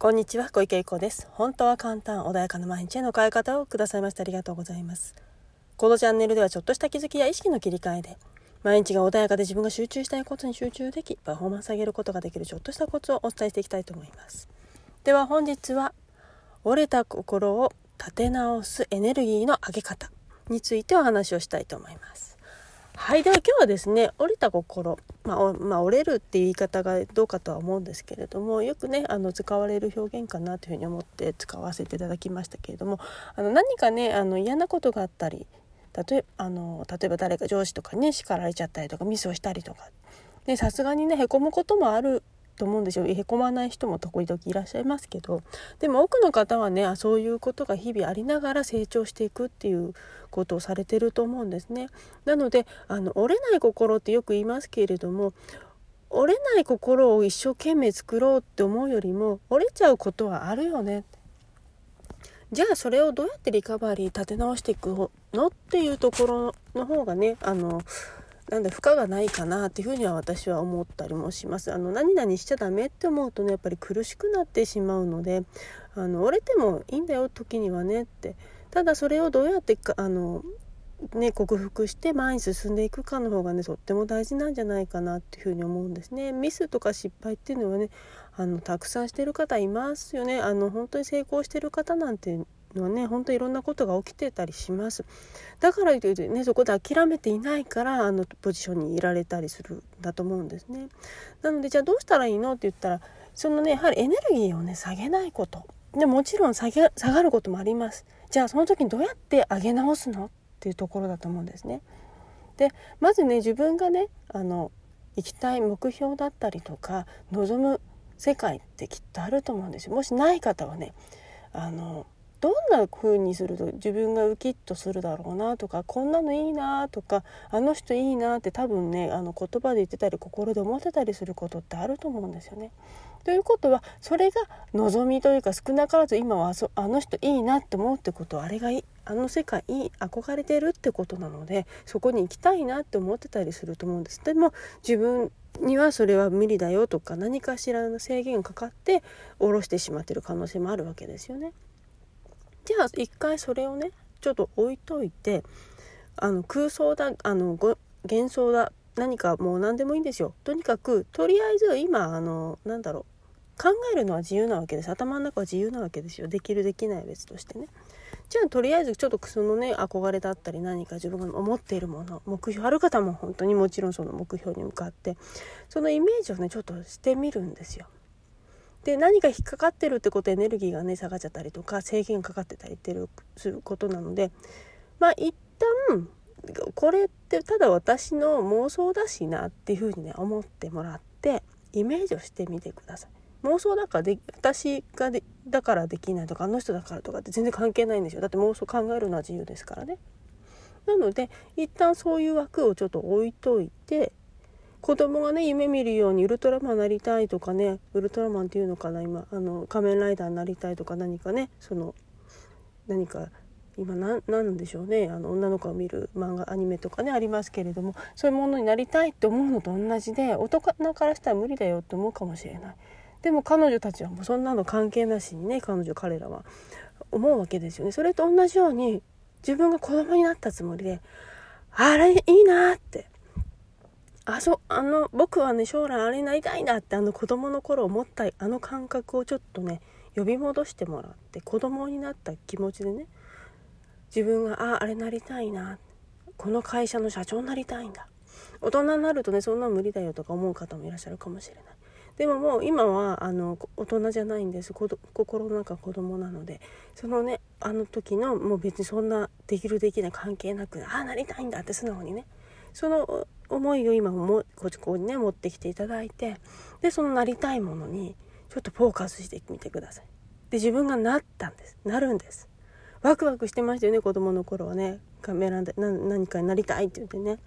こんにちは小池栄子です。本当は簡単穏やかな毎日への変え方をくださいましてありがとうございます。このチャンネルではちょっとした気づきや意識の切り替えで毎日が穏やかで自分が集中したいことに集中できパフォーマンス上げることができるちょっとしたコツをお伝えしていきたいと思います。では本日は折れた心を立て直すエネルギーの上げ方についてお話をしたいと思います。はいでは今日はですね折れた心、まあ、まあ、折れるっていう言い方がどうかとは思うんですけれどもよくねあの使われる表現かなというふうに思って使わせていただきましたけれどもあの何かねあの嫌なことがあったり例えあの例えば誰か上司とかね叱られちゃったりとかミスをしたりとかさすがにねへこむこともあると思うんですよ。へこまない人も時々いらっしゃいますけど。でも多くの方はねあそういうことが日々ありながら成長していくっていうことをされてると思うんですね。なのであの折れない心ってよく言いますけれども折れない心を一生懸命作ろうって思うよりも折れちゃうことはあるよね。じゃあそれをどうやってリカバリー立て直していくの？っていうところの方がねあのなんで負荷がないかなっていうふうには私は思ったりもします。あの何々しちゃダメって思うとねやっぱり苦しくなってしまうのであの折れてもいいんだよ時にはねってただそれをどうやってかあのね、克服して前に進んでいくかの方がねとっても大事なんじゃないかなっていうふうに思うんですね。ミスとか失敗っていうのはねあのたくさんしてる方いますよね。あの本当に成功してる方なんてのはね本当いろんなことが起きてたりします。だからといってねそこで諦めていないからあのポジションにいられたりするんだと思うんですね。なのでじゃあどうしたらいいのって言ったらそのねやはりエネルギーをね下げないこと。でもちろん下げ下がることもあります。じゃあその時にどうやって上げ直すのっていうところだと思うんですね。でまずね自分がねあの行きたい目標だったりとか望む世界ってきっとあると思うんですよ。もしない方はねあのどんな風にすると自分がウキッとするだろうなとかこんなのいいなとかあの人いいなって多分ねあの言葉で言ってたり心で思ってたりすることってあると思うんですよね。ということはそれが望みというか少なからず今はあの人いいなって思うってことはあれがいいあの世界いい憧れてるってことなのでそこに行きたいなって思ってたりすると思うんです。でも自分にはそれは無理だよとか何かしらの制限かかって下ろしてしまってる可能性もあるわけですよね。じゃあ一回それをねちょっと置いといてあの空想だあの幻想だ何かもう何でもいいんですよ。とにかくとりあえず今あのなんだろう考えるのは自由なわけです。頭の中は自由なわけですよ。できるできない別としてね。じゃあとりあえずちょっとそのね憧れだったり何か自分が思っているもの目標ある方も本当にもちろんその目標に向かってそのイメージをねちょっとしてみるんですよ。で何か引っかかってるってことエネルギーがね下がっちゃったりとか制限かかってたりってるすることなのでまあ一旦これってただ私の妄想だしなっていうふうにね思ってもらってイメージをしてみてください。妄想だからで私がでだからできないとかあの人だからとかって全然関係ないんですよだって妄想考えるのは自由ですからね。なので一旦そういう枠をちょっと置いといて子供がね夢見るようにウルトラマンなりたいとかねウルトラマンっていうのかな今あの仮面ライダーになりたいとか何かねその何か今何でしょうねあの女の子を見る漫画アニメとかねありますけれどもそういうものになりたいって思うのと同じで大人からしたら無理だよって思うかもしれない。でも彼女たちはもうそんなの関係なしにね彼女彼らは思うわけですよね。それと同じように自分が子供になったつもりであれいいなって。あそうあの僕はね将来あれになりたいんだってあの子供の頃思ったあの感覚をちょっとね呼び戻してもらって子供になった気持ちでね自分がああれなりたいなこの会社の社長になりたいんだ大人になるとねそんな無理だよとか思う方もいらっしゃるかもしれない。でももう今はあの大人じゃないんです。心の中子供なのでそのねあの時のもう別にそんなできるできない関係なくああなりたいんだって素直にねその思いを今もここにね持ってきていただいてでそのなりたいものにちょっとフォーカスしてみてください。で自分がなったんです。なるんです。ワクワクしてましたよね子供の頃はね。カメラで何かになりたいって言ってね。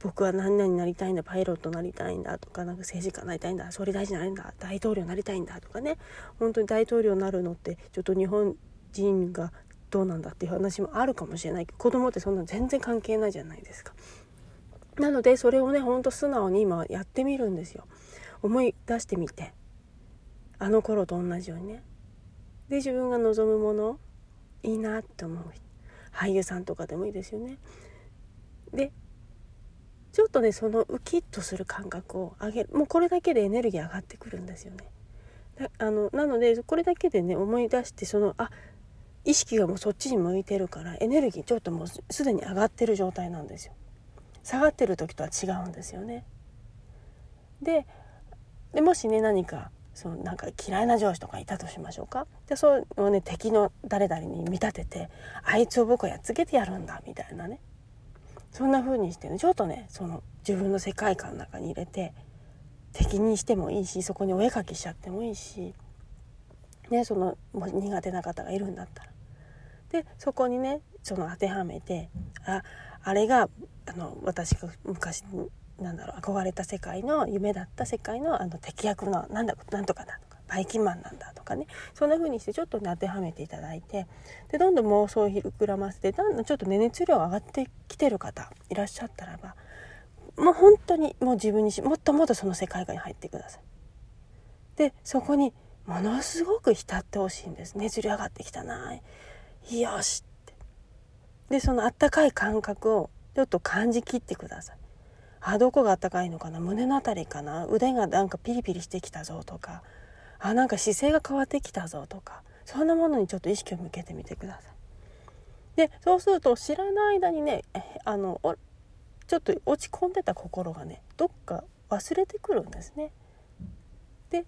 僕は何々になりたいんだパイロットになりたいんだとかなんか政治家になりたいんだ総理大臣になりたいんだ大統領になりたいんだとかね。本当に大統領になるのってちょっと日本人がどうなんだっていう話もあるかもしれないけど子供ってそんな全然関係ないじゃないですか。なのでそれをねほんと素直に今やってみるんですよ。思い出してみて。あの頃と同じようにね。で自分が望むものいいなって思う俳優さんとかでもいいですよね。でちょっとねそのウキッとする感覚を上げる。もうこれだけでエネルギー上がってくるんですよね。あのなのでこれだけでね思い出してそのあ意識がもうそっちに向いてるからエネルギーちょっともうすでに上がってる状態なんですよ。下がってる時とは違うんですよね。ででもしね何かそのなんか嫌いな上司とかいたとしましょうか？でそうね敵の誰々に見立ててあいつを僕はやっつけてやるんだみたいなね。そんな風にしてねちょっとねその自分の世界観の中に入れて敵にしてもいいしそこにお絵かきしちゃってもいいし、ね、そのも苦手な方がいるんだったら。でそこにねその当てはめてああれがあの私が昔なんだろう憧れた世界の夢だった世界のあの敵役のなんだなんとかだとかバイキンマンなんだとかね。そんな風にしてちょっとね当てはめていただいて。でどんどん妄想を膨らませてだんだんちょっとね熱量上がってきてる方いらっしゃったらばもう本当にもう自分にしもっともっとその世界観に入ってください。でそこにものすごく浸ってほしいんです。熱量上がってきたなよしでそのあったかい感覚をちょっと感じきってください。あどこがあったかいのかな？胸の辺りかな？腕がなんかピリピリしてきたぞとか。あなんか姿勢が変わってきたぞとか。そんなものにちょっと意識を向けてみてください。でそうすると知らない間にねあのちょっと落ち込んでた心がねどっか忘れてくるんですね。で、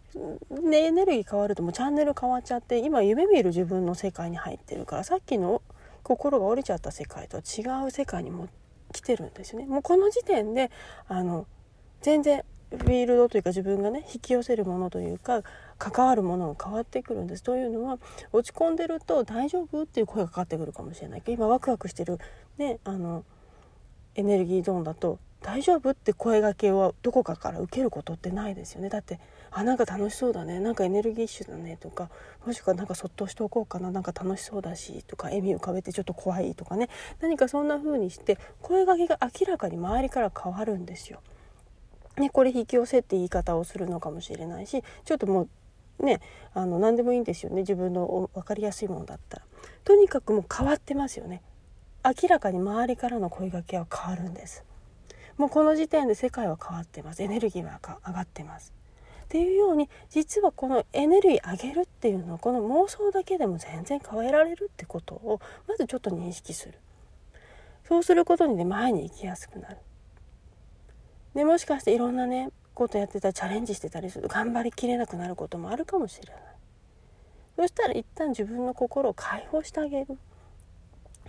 ね、エネルギー変わるともうチャンネル変わっちゃって今夢見る自分の世界に入ってるからさっきの心が折れちゃった世界と違う世界にも来てるんですよね。もうこの時点であの全然フィールドというか自分がね引き寄せるものというか関わるものが変わってくるんです。というのは落ち込んでると「大丈夫?」っていう声がかかってくるかもしれないけど今ワクワクしてる、ね、あのエネルギーゾーンだと「大丈夫?」って声がけをどこかから受けることってないですよね。だってあなんか楽しそうだねなんかエネルギッシュだねとかもしくはなんかそっとしておこうかななんか楽しそうだしとか笑み浮かべてちょっと怖いとかね何かそんな風にして声がけが明らかに周りから変わるんですよ。ね、これ引き寄せって言い方をするのかもしれないしちょっともうねあの何でもいいんですよね自分の分かりやすいものだったら。とにかくもう変わってますよね。明らかに周りからの声がけは変わるんです。もうこの時点で世界は変わってます。エネルギーは上がってます。っていうように実はこのエネルギー上げるっていうのはこの妄想だけでも全然変えられるってことをまずちょっと認識する。そうすることにね前に行きやすくなる。でもしかしていろんなねことやってたらチャレンジしてたりする。と頑張りきれなくなることもあるかもしれない。そしたら一旦自分の心を解放してあげる。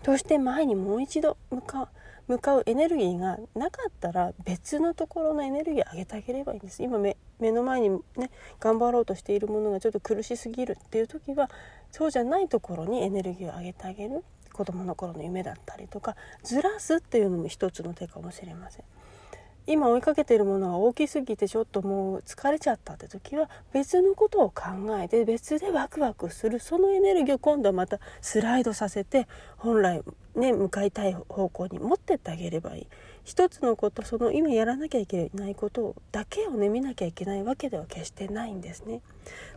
そして前にもう一度向かう。向かうエネルギーがなかったら別のところのエネルギー上げてあげればいいんです今目の前にね頑張ろうとしているものがちょっと苦しすぎるっていう時はそうじゃないところにエネルギーを上げてあげる子供の頃の夢だったりとかずらすっていうのも一つの手かもしれません。今追いかけてるものが大きすぎてちょっともう疲れちゃったって時は別のことを考えて別でワクワクするそのエネルギーを今度はまたスライドさせて本来ね向かいたい方向に持ってってあげればいい。一つのことその今やらなきゃいけないことだけをね見なきゃいけないわけでは決してないんですね。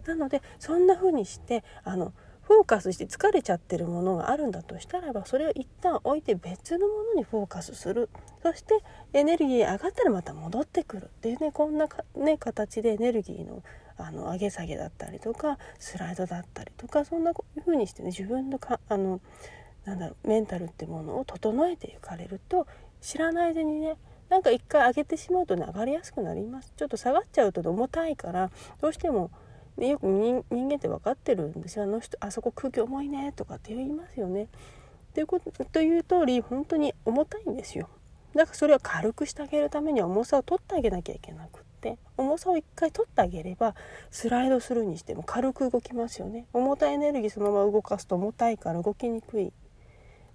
なのでそんな風にしてあのフォーカスして疲れちゃってるものがあるんだとしたらばそれを一旦置いて別のものにフォーカスする。そしてエネルギー上がったらまた戻ってくる。っていうねこんなね、形でエネルギーのあの上げ下げだったりとかスライドだったりとかそんな風にしてね自分のかあのなんだろうメンタルってものを整えていかれると知らない間にねなんか一回上げてしまうとね上がりやすくなります。ちょっと下がっちゃうと重たいからどうしてもでよく人間って分かってるんですよ。あの人あそこ空気重いねとかって言いますよね。ということという通り本当に重たいんですよ。だからそれを軽くしてあげるためには重さを取ってあげなきゃいけなくって重さを一回取ってあげればスライドするにしても軽く動きますよね。重たいエネルギーそのまま動かすと重たいから動きにくい。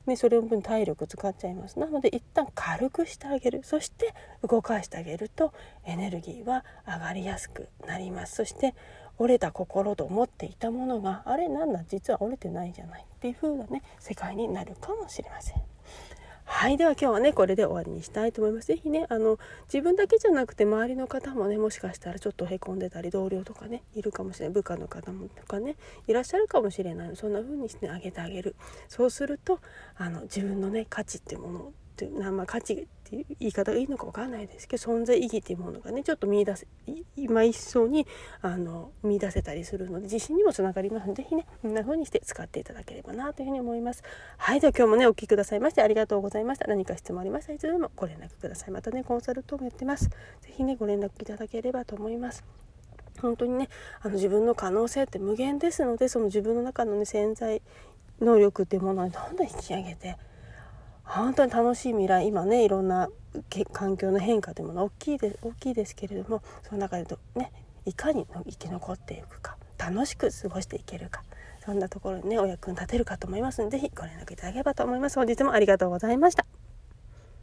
ね、それの分体力使っちゃいます。なので一旦軽くしてあげる。そして動かしてあげるとエネルギーは上がりやすくなります。そして折れた心と思っていたものがあれなんだ実は折れてないじゃないっていう風なね世界になるかもしれません。はいでは今日はねこれで終わりにしたいと思います。是非ねあの自分だけじゃなくて周りの方もねもしかしたらちょっとへこんでたり同僚とかねいるかもしれない部下の方もとかねいらっしゃるかもしれないそんな風にしてあげてあげるそうするとあの自分のね価値っていうものっていう、まあ、価値っていう言い方がいいのか分かんないですけど存在意義っていうものがねちょっと見出せ今一層にあの見出せたりするので自信にもつながりますので是非ねこんな風にして使っていただければなというふうに思います。はいでは今日もねお聴きくださいましてありがとうございました。何か質問ありましたらいつでもご連絡ください。またねコンサルトもやってます。是非ねご連絡いただければと思います。本当にねあの自分の可能性って無限ですのでその自分の中のね潜在能力っていうものをどんどん引き上げて本当に楽しい未来今ねいろんな環境の変化というもの大きいで大きいですけれどもその中でねいかに生き残っていくか楽しく過ごしていけるかそんなところにねお役に立てるかと思いますので是非ご連絡いただければと思います。本日もありがとうございました。